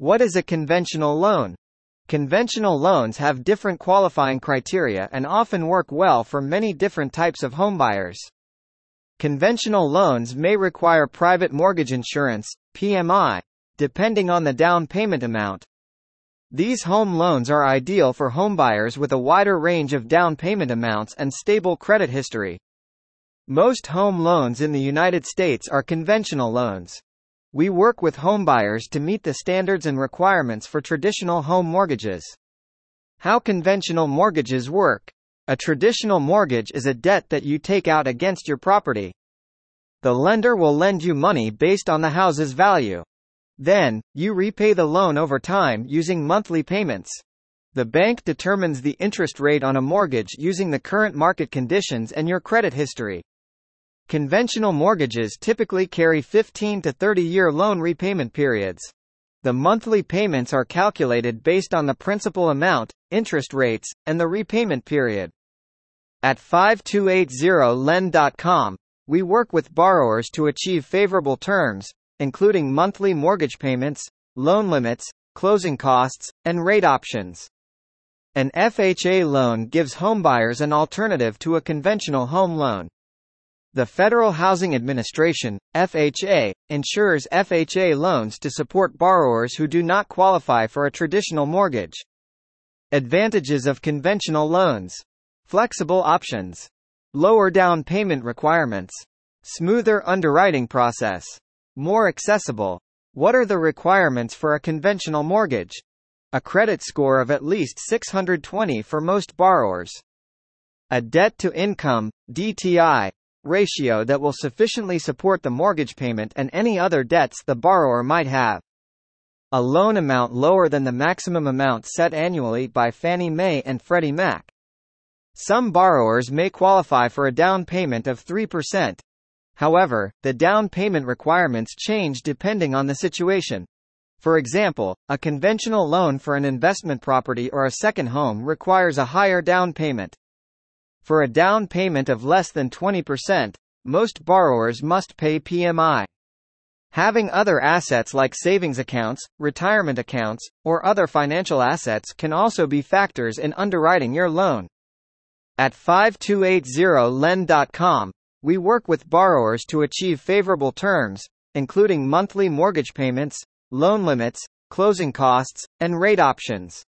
What is a conventional loan? Conventional loans have different qualifying criteria and often work well for many different types of homebuyers. Conventional loans may require private mortgage insurance, PMI, depending on the down payment amount. These home loans are ideal for homebuyers with a wider range of down payment amounts and stable credit history. Most home loans in the United States are conventional loans. We work with homebuyers to meet the standards and requirements for traditional home mortgages. How conventional mortgages work. A traditional mortgage is a debt that you take out against your property. The lender will lend you money based on the house's value. Then, you repay the loan over time using monthly payments. The bank determines the interest rate on a mortgage using the current market conditions and your credit history. Conventional mortgages typically carry 15 to 30 year loan repayment periods. The monthly payments are calculated based on the principal amount, interest rates, and the repayment period. At 5280lend.com, we work with borrowers to achieve favorable terms, including monthly mortgage payments, loan limits, closing costs, and rate options. An FHA loan gives homebuyers an alternative to a conventional home loan. The Federal Housing Administration, FHA, insures FHA loans to support borrowers who do not qualify for a traditional mortgage. Advantages of conventional loans. Flexible options. Lower down payment requirements. Smoother underwriting process. More accessible. What are the requirements for a conventional mortgage? A credit score of at least 620 for most borrowers. A debt to income, DTI, ratio that will sufficiently support the mortgage payment and any other debts the borrower might have. A loan amount lower than the maximum amount set annually by Fannie Mae and Freddie Mac. Some borrowers may qualify for a down payment of 3%. However, the down payment requirements change depending on the situation. For example, a conventional loan for an investment property or a second home requires a higher down payment. For a down payment of less than 20%, most borrowers must pay PMI. Having other assets like savings accounts, retirement accounts, or other financial assets can also be factors in underwriting your loan. At 5280lend.com, we work with borrowers to achieve favorable terms, including monthly mortgage payments, loan limits, closing costs, and rate options.